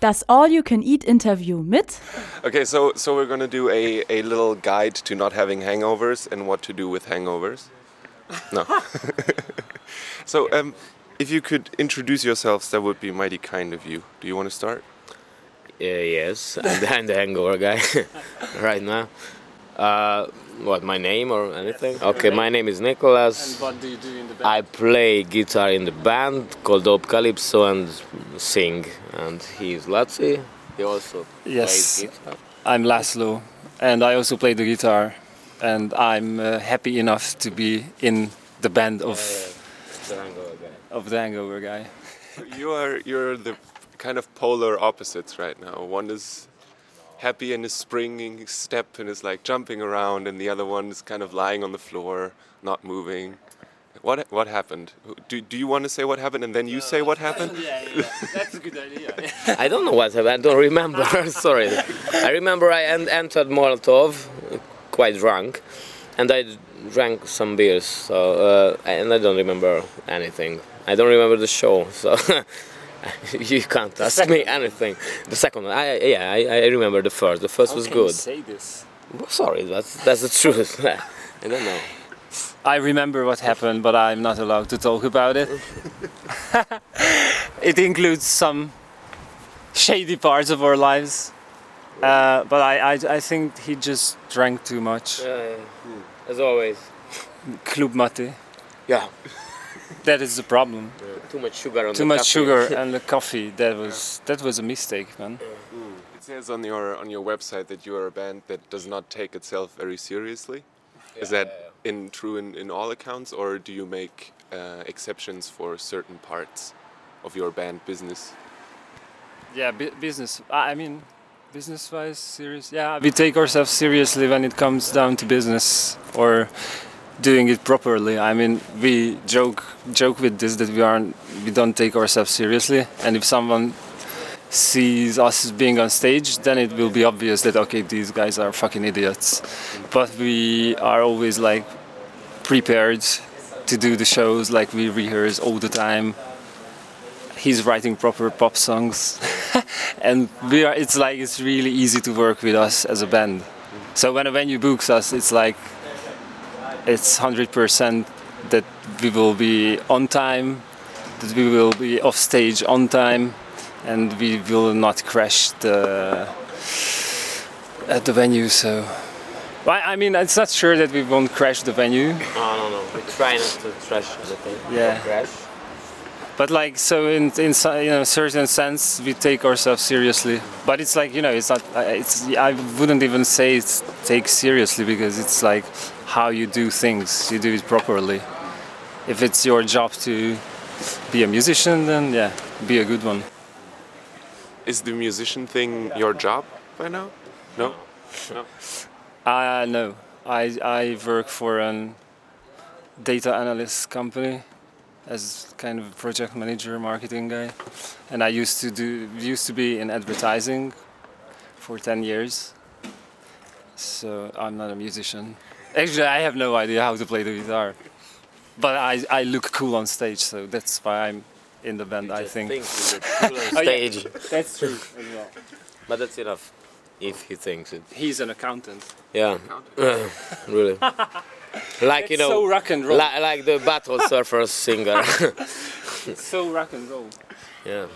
Das All-You-Can-Eat-Interview mit Okay, so so we're gonna do a, a little guide to not having hangovers and what to do with hangovers. No. so um, if you could introduce yourselves, that would be mighty kind of you. Do you want to start? Uh, yes, I'm the, I'm the hangover guy right now. Uh, what, my name or anything? Okay, my name is Nicholas. And what do you do in the band? I play guitar in the band called Dope Calypso and sing. And he's Latsi. He also Yes. plays guitar. I'm Laszlo, and I also play the guitar. And I'm uh, happy enough to be in the band of The hangover guy. of the Hangover guy. You are you're the kind of polar opposites right now. One is happy and is springing step and is like jumping around, and the other one is kind of lying on the floor, not moving. What what happened? Do, do you want to say what happened and then you say what happened? yeah, yeah, that's a good idea. I don't know what happened. I don't remember. Sorry. I remember I en- entered Molotov, quite drunk, and I drank some beers. So uh, and I don't remember anything. I don't remember the show. So you can't ask me anything. The second one, I, yeah, I, I remember the first. The first was good. say this? Well, sorry, that's that's the truth. I don't know. I remember what happened, but I'm not allowed to talk about it. it includes some shady parts of our lives. Uh, but I, I, I think he just drank too much. Yeah, As always. Club mate. Yeah. That is the problem. Too much sugar on Too the much coffee. sugar and the coffee. That was that was a mistake, man. It says on your on your website that you are a band that does not take itself very seriously. Is that in true in, in all accounts, or do you make uh, exceptions for certain parts of your band business? Yeah, bu- business. I I mean, business-wise, serious. Yeah, we take ourselves seriously when it comes down to business or doing it properly. I mean, we joke joke with this that we aren't we don't take ourselves seriously, and if someone sees us being on stage, then it will be obvious that okay, these guys are fucking idiots. But we are always like prepared to do the shows. Like we rehearse all the time. He's writing proper pop songs, and we are. It's like it's really easy to work with us as a band. So when a venue books us, it's like it's hundred percent that we will be on time, that we will be off stage on time, and we will not crash the at the venue. So, I I mean, it's not sure that we won't crash the venue. No, no, no. We try not to crash the anything. Yeah. But like so, in in you know, certain sense, we take ourselves seriously. But it's like you know, it's not. It's I wouldn't even say it's take seriously because it's like how you do things. You do it properly. If it's your job to be a musician, then yeah, be a good one. Is the musician thing your job by now? No. No. Uh, no, I I work for an data analyst company as kind of a project manager, marketing guy, and I used to do used to be in advertising for ten years. So I'm not a musician. Actually, I have no idea how to play the guitar, but I I look cool on stage, so that's why I'm in the band. I Just think. you look cool on Oh, yeah. stage. That's true as well. But that's enough. If he thinks it. He's an accountant. Yeah. really. Like you know. so rock and roll. li- like the Battle Surfers singer. so rock and roll. yeah.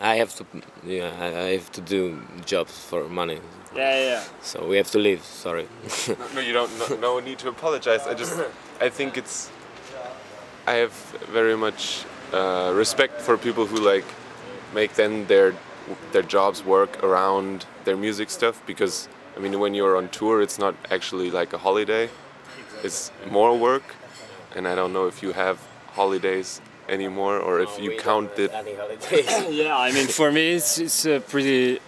I have to. Yeah. I, I have to do jobs for money. Yeah, yeah. So we have to leave. Sorry. No, no, you don't. No, no need to apologize. I just, I think it's. I have very much uh, respect for people who like make then their their jobs work around their music stuff because I mean when you're on tour it's not actually like a holiday. It's more work, and I don't know if you have holidays anymore or if you count it. Yeah, I mean, for me, it's it's a pretty.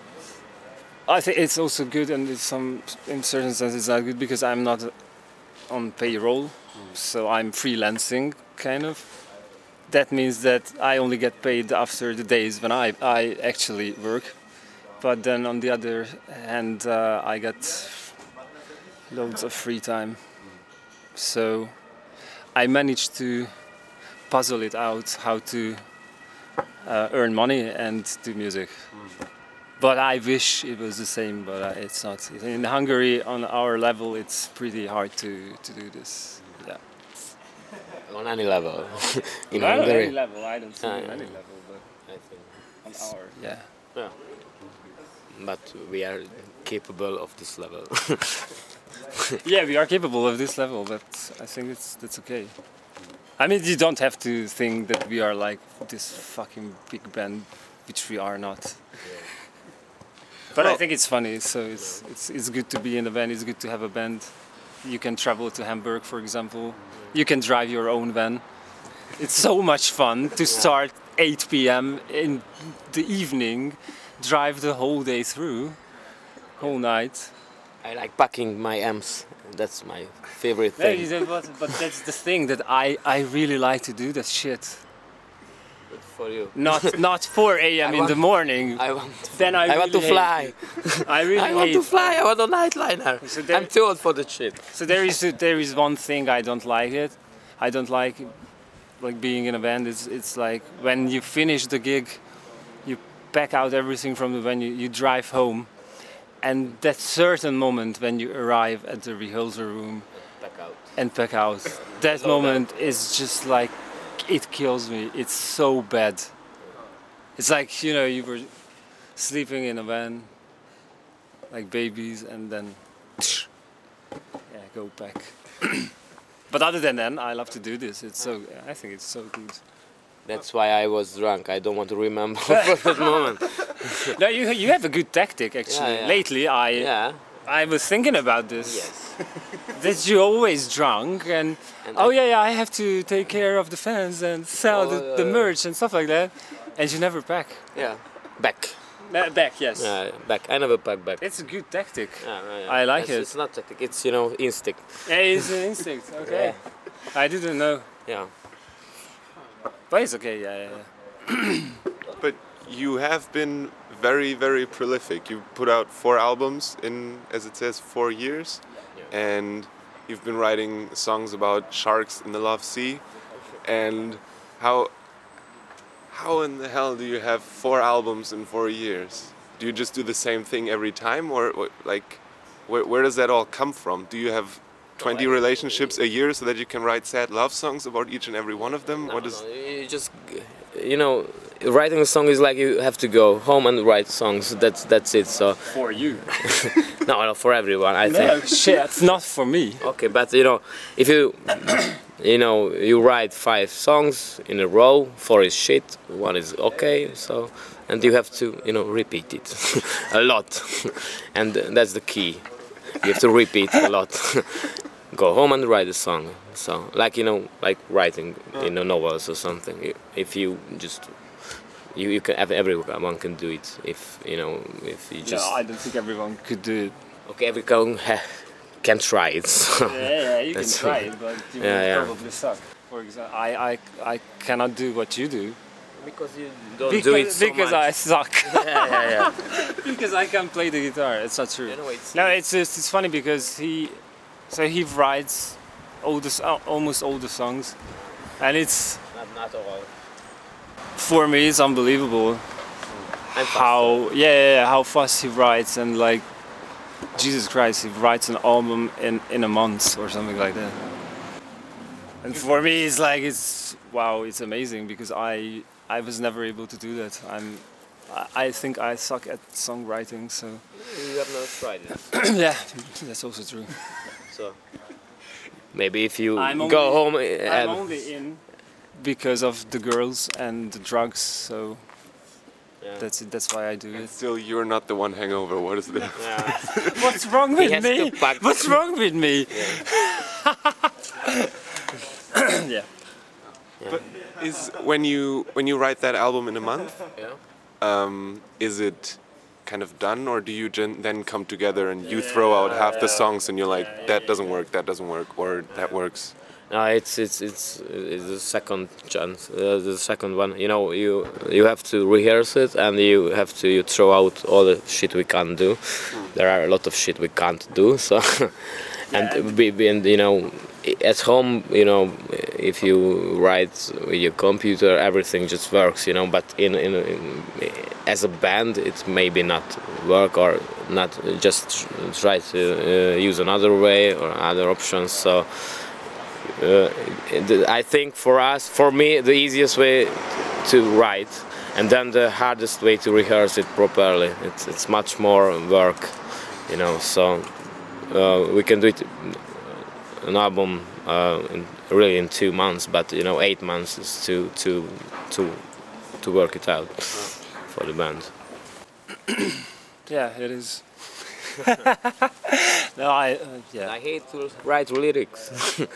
I think it's also good, and it's some in certain sense it's not good because I'm not on payroll, so I'm freelancing kind of. That means that I only get paid after the days when I I actually work, but then on the other hand, uh, I get loads of free time. So I managed to puzzle it out how to uh, earn money and do music. but I wish it was the same, but uh, it's not. In Hungary, on our level, it's pretty hard to, to do this. Yeah. On any level. in Not on Hungary. any level. I don't see Ah, on yeah. any level, but I think. on our. Yeah. Yeah. But we are capable of this level. Yeah, we are capable of this level, but I think it's that's okay. I mean, you don't have to think that we are like this fucking big band, which we are not. But I think it's funny, so it's it's it's good to be in a band. It's good to have a band. You can travel to Hamburg, for example. You can drive your own van. It's so much fun to start 8 p.m. in the evening, drive the whole day through, whole night. I like packing my amps. That's my favorite thing. you know what? But that's the thing that I, I really like to do that shit. But For you. Not not 4 a.m. in want- the morning. I want. then I, I want to really fly. I really I want to fly. I want a nightliner. So there- I'm too old for the shit. So there is there is one thing I don't like it. I don't like like being in a band. It's it's like when you finish the gig, you pack out everything from the venue, you drive home, and that certain moment when you arrive at the rehearsal room and pack out, that moment is just like it kills me. It's so bad. It's like you know you were sleeping in a van like babies and then yeah go back. but other than that, I love to do this. It's so I think it's so good. That's why I was drunk. I don't want to remember for that moment. No, you you have a good tactic actually. yeah. Lately, I Yeah. I was thinking about this. Yes. That you always drunk and, And oh I- yeah yeah I have to take care of the fans and sell Oh, the, the yeah. merch and stuff like that, and you never pack. Yeah. Back. Uh, back yes. Yeah. Back. I never pack back. It's a good tactic. Yeah, yeah, yeah. I like it's, it. It's not tactic. It's you know instinct. Yeah, it's an instinct. Okay. I didn't know, Yeah. But it's okay. Yeah, yeah. yeah. But you have been very, very prolific. You put out four albums in, as it says, four years, and you've been writing songs about sharks in the Love Sea. And how, how in the hell do you have four albums in four years? Do you just do the same thing every time, or what- like, where, where does that all come from? Do you have 20 relationships a year so that you can write sad love songs about each and every one of them? No, what is no, you just you know writing a song is like you have to go home and write songs. That's that's it. So For you. no, no for everyone. I think. No shit, not for me. Okay, but you know, if you you know you write five songs in a row, four is shit, one is okay, so and you have to you know repeat it a lot, and that's the key. You have to repeat a lot. Go home and write a song. So like you know, like writing you know novels or something. If you just you, you can everyone can do it if you know if you just no, I don't think everyone could do it. okay everyone ha- can try it. So. Yeah, yeah, you can try it, but you Yeah, will yeah. probably suck. For example, I, I, I cannot do what you do Because you don't because, do it so because much. I suck. yeah, yeah, yeah. because I can't play the guitar. It's not true. You know, it's, No, it's just, it's funny because he, so he writes all the uh, almost all the songs, and it's not, not all. for me it's unbelievable how yeah, yeah, yeah how fast he writes and like Jesus Christ he writes an album in in a month or something like that. And for me it's like it's wow it's amazing because I I was never able to do that. I'm I- I think I suck at songwriting so You have not tried it. yeah that's also true. So maybe if you I'm go only- home I'm eh, only in because of the girls and the drugs, so yeah. that's it. That's why I do it. Still, you're not the one hangover. What is this? Yeah. What's wrong with me? What's wrong with me? yeah. But is when you when you write that album in a month, Yeah. um, is it kind of done, or do you gen- then come together and you throw out half the songs and you're like, that doesn't work, that doesn't work, or that works? No, it's it's it's it's the second chance, uh, the second one. You know, you you have to rehearse it, and you have to you throw out all the shit we can't do. There are a lot of shit we can't do. So, and be, be, and you know, i- at home, you know, if you write with your computer, everything just works. You know, but in in, in as a band, it maybe not work or not just try to uh, use another way or other options. So. Uh, I think for us, for me, the easiest way to write, and then the hardest way to rehearse it properly. It's, it's much more work, you know. So uh, we can do it an album uh, in, really in two months, but you know, eight months is to to to to work it out for the band. Yeah, it is. no, I uh, yeah. I hate to write lyrics.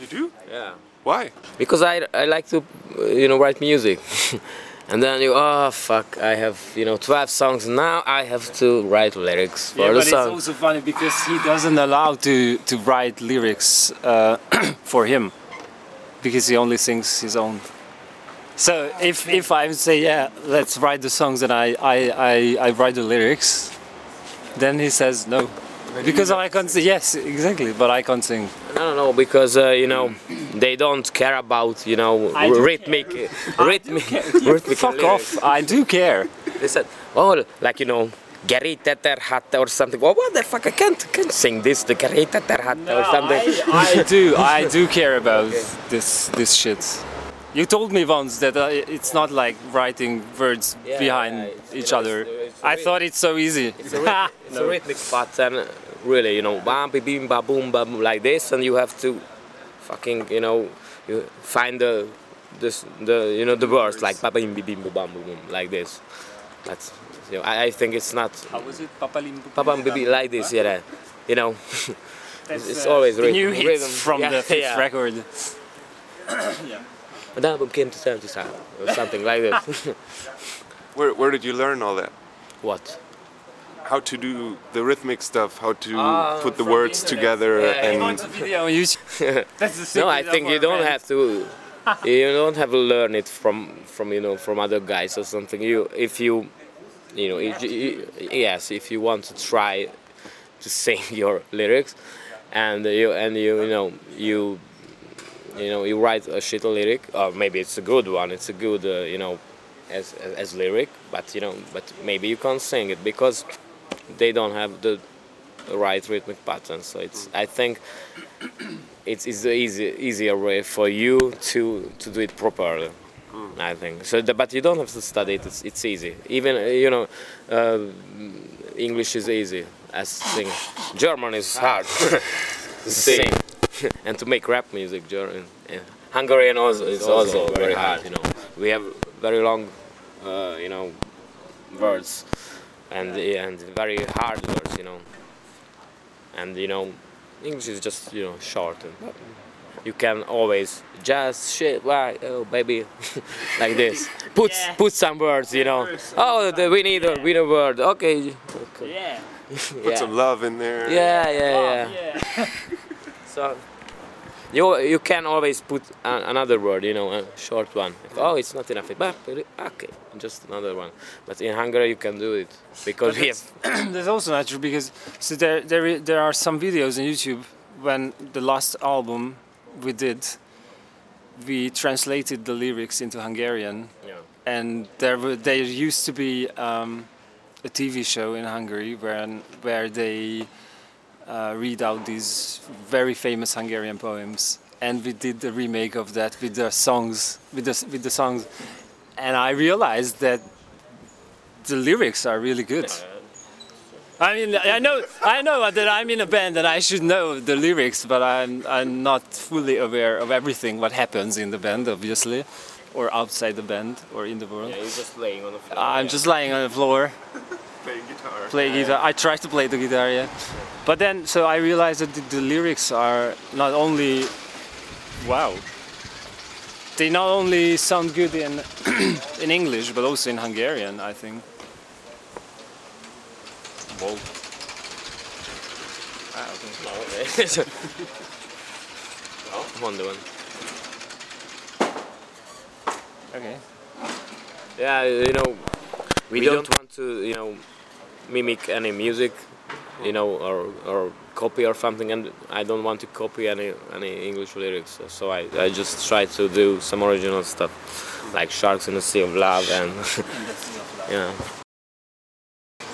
You do? yeah. Why? because I, I like to uh, you know write music and then you oh fuck I have you know 12 songs now I have to write lyrics for yeah, the but it's also funny because he doesn't allow to to write lyrics uh, for him because he only sings his own. So if if I say yeah, let's write the songs and I I I, I write the lyrics, then he says no. Because I can't sing. Yes, exactly. But I can't sing. I don't know because uh, you know they don't care about you know I do rhythmic rhythmic rhythmic Fuck lyrics. off! I do care. they said oh like you know Gary Tetterhatte or something well what the fuck I can't can't sing this the Gary Tetterhatte or something I, I do. I do care about this this shit. You told me once that uh, it's not like writing words Yeah, behind yeah, each it's- other. it's I thought it's so easy. It's a, ryth- it's a rhythmic pattern, really, you know, bam, bi, bim, ba, boom, ba, boom, like this, and you have to fucking, you know, you find the, this, the, you know, the words like ba, bim, bim, ba, bam, boom, boom, like this. That's, you know, I, I think it's not How was it? Papalim. ba, bam, bi, bi, like this, yeah, you know. That's, it's uh, always the rhythm- new hits rhythm. from Yeah, the fifth yeah. record. But then boom came to sound to sound, or something like this. Where, where did you learn all that? what? How to do the rhythmic stuff, how to Ah, put the words the internet. together Yeah, and Watch a video. That's the No, I think you don't have to. You don't have to learn it from from you know from other guys or something. You if you you know if you, yes if you want to try to sing your lyrics and you and you you know you you know you write a shit lyric or maybe it's a good one it's a good uh, you know as, as as lyric but you know but maybe you can't sing it because they don't have the right rhythmic pattern so it's i think it's, it's the easy, easier way for you to to do it properly i think. So the, but you don't have to study it it's, it's easy. Even you know uh, english is easy as sing german is hard. To sing and to make rap music german yeah. hungarian also is also very hard. you know. We have very long uh, you know words and and very hard words you know. And you know english is just you know short and you can always just shit why oh baby like this. Put put some words you know. oh the, we need a we need a word. Okay. Okay Yeah. put yeah. some love in there. yeah yeah yeah. Yeah. so you you can always put a, another word, you know, a short one. If, oh, it's not enough. But okay, just another one. But in Hungary you can do it because we have. That's also not true because so there there there are some videos on YouTube when the last album we did we translated the lyrics into Hungarian Yeah. and there were, there used to be um, a TV show in Hungary where where they uh, read out these very famous Hungarian poems and we did the remake of that with the songs with the with the songs and I realized that the lyrics are really good. I mean, I know, I know that I'm in a band and I should know the lyrics, but I'm, I'm not fully aware of everything what happens in the band, obviously, or outside the band, or in the world. Yeah, you're just laying on the floor. I'm just lying on the floor, guitar. play guitar. I try to play the guitar, yeah. But then, so I realized that the, the lyrics are not only, wow. They not only sound good in in English, but also in Hungarian, I think. Whoa. Ah, okay. No, okay. oh, one. Okay. Yeah, you know, we, don't, want to, you know, mimic any music you know, or or copy or something, and I don't want to copy any any English lyrics. So, so I, I just try to do some original stuff, like Sharks in the Sea of Love, and yeah.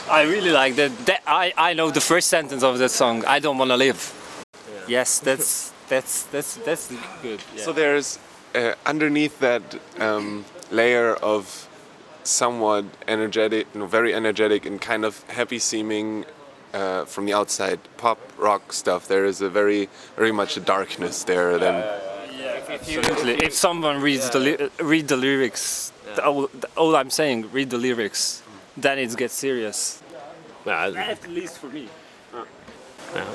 I really like that. that I, I know the first sentence of that song. I don't want to live. Yes, that's that's that's that's good. Yeah. So there's uh, underneath that um, layer of somewhat energetic, you know, very energetic and kind of happy seeming uh, from the outside pop rock stuff. There is a very very much a darkness there. Then Absolutely. If someone reads the ly- read the lyrics, the- all, the- all I'm saying, read the lyrics, then it gets serious. Yeah, At least for me.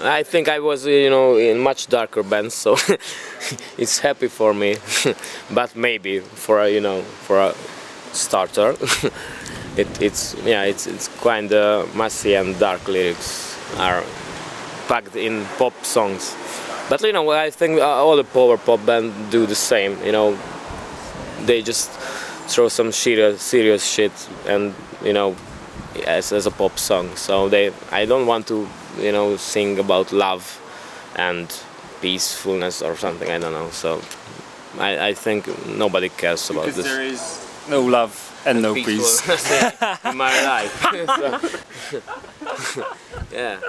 I think I was, you know, in much darker bands, so it's happy for me. but maybe for a, you know, for a starter, it, it's yeah, it's it's kind of messy and dark lyrics are packed in pop songs. But you know, I think uh, all the power pop bands do the same. You know, they just throw some serious serious shit and you know as, as a pop song so they i don't want to you know sing about love and peacefulness or something i don't know so i, I think nobody cares about Because this there is no love and no peace. in my life So- yeah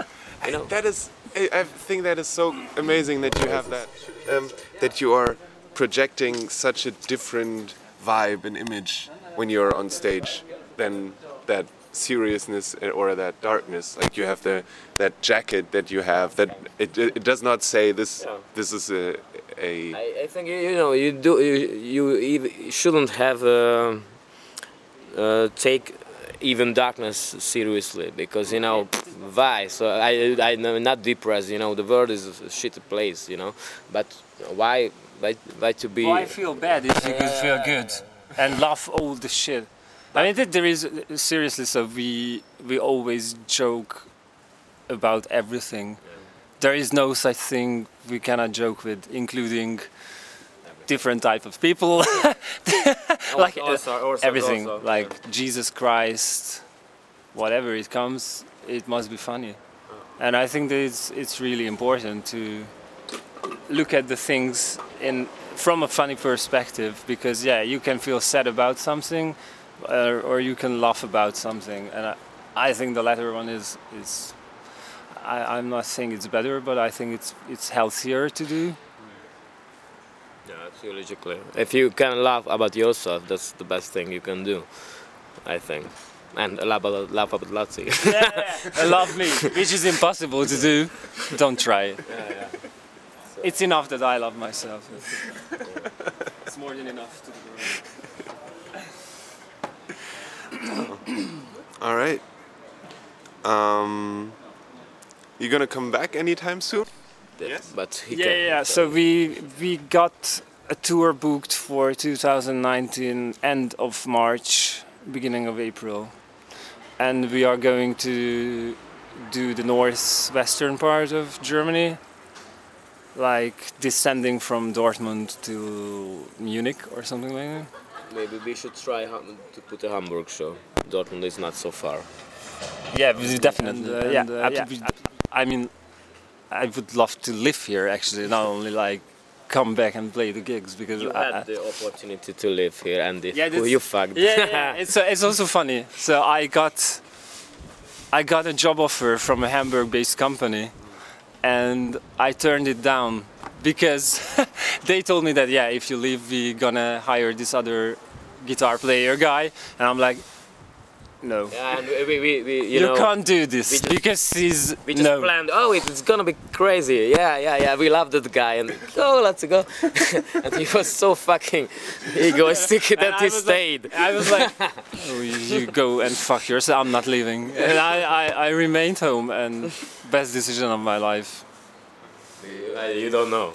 I, that is, I, I think that is so amazing that you have that, um, that you are projecting such a different vibe and image when you're on stage than that seriousness or that darkness. Like you have the that jacket that you have that it, it does not say this. This is a a. I, I think you you know you do you you shouldn't have uh, uh, take even darkness seriously because you know why so I I am not depressed you know the world is a shitty place you know but why why why to be Why feel bad if you could feel good and laugh all the shit? I mean, there is seriously. So we we always joke about everything. There is no such thing we cannot joke with, including different type of people, like uh, Also- also- everything, also, like Jesus Christ, whatever it comes, it must be funny. And I think that it's it's really important to look at the things in from a funny perspective because yeah you can feel sad about something or, or you can laugh about something. And I, I think the latter one is is I, I'm not saying it's better but I think it's it's healthier to do Yeah, theologically. If you can laugh about yourself, that's the best thing you can do, I think. And laugh about, laugh about Lazzi. I love me which is impossible to do don't try it Yeah, yeah. it's enough that I love myself it's more than enough to do All right. Um, you gonna come back anytime soon? Yes. But he yeah, can, yeah, yeah. So we we got a tour booked for 2019, end of March, beginning of April, and we are going to do the northwestern part of Germany, like descending from Dortmund to Munich or something like that. Maybe we should try to put a Hamburg show. Dortmund is not so far. Yeah, definitely. And, uh, yeah, and, uh, ab- yeah. I mean, I would love to live here actually, not only like come back and play the gigs because You I, had the opportunity to live here, and if Yeah, who you fucked. yeah, yeah, yeah. it's uh, it's also funny. So I got I got a job offer from a Hamburg-based company, and I turned it down because they told me that yeah, if you leave, we're gonna hire this other guitar player guy, and I'm like, no, and we, we, we you, you, know, can't do this we just- because he's we just no. planned. Oh, it- it's gonna be crazy. Yeah, yeah, yeah. We love that guy, and oh, let's go. and he was so fucking egoistic And that I he was like- stayed. I was like, oh, you, you go and fuck yourself. I'm not leaving. And I, I, I remained home, and best decision of my life. You don't know.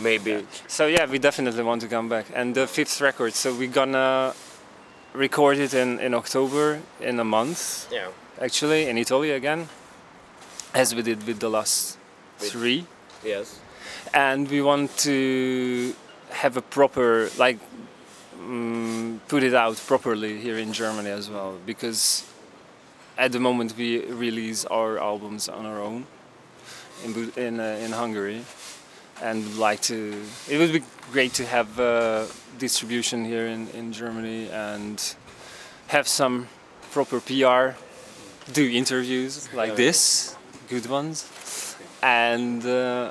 Maybe. So yeah, we definitely want to come back. And the fifth record, so we're gonna record it in, in October in a month, Yeah. actually, in Italy again, as we did with the last With- three. Yes. And we want to have a proper, like, mm, put it out properly here in Germany as well, because at the moment we release our albums on our own in in uh, in Hungary, and would like to. It would be great to have uh, distribution here in in Germany and have some proper PR, do interviews like this, good ones, and. Uh,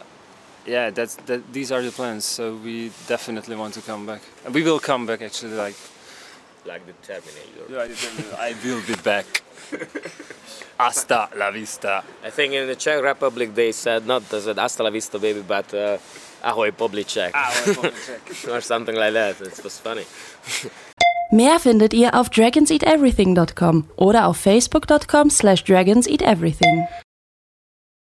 yeah, that's that. These are the plans. So we definitely want to come back, and we will come back. Actually, like Like the Terminator. I will be back. Hasta la vista. I think in the Czech Republic they said not they said hasta la vista baby, but uh, ahoy Publiczek or something like that. It was funny. Mehr findet ihr auf dragonseateverything.com oder auf facebook.com slash dragonseateverything.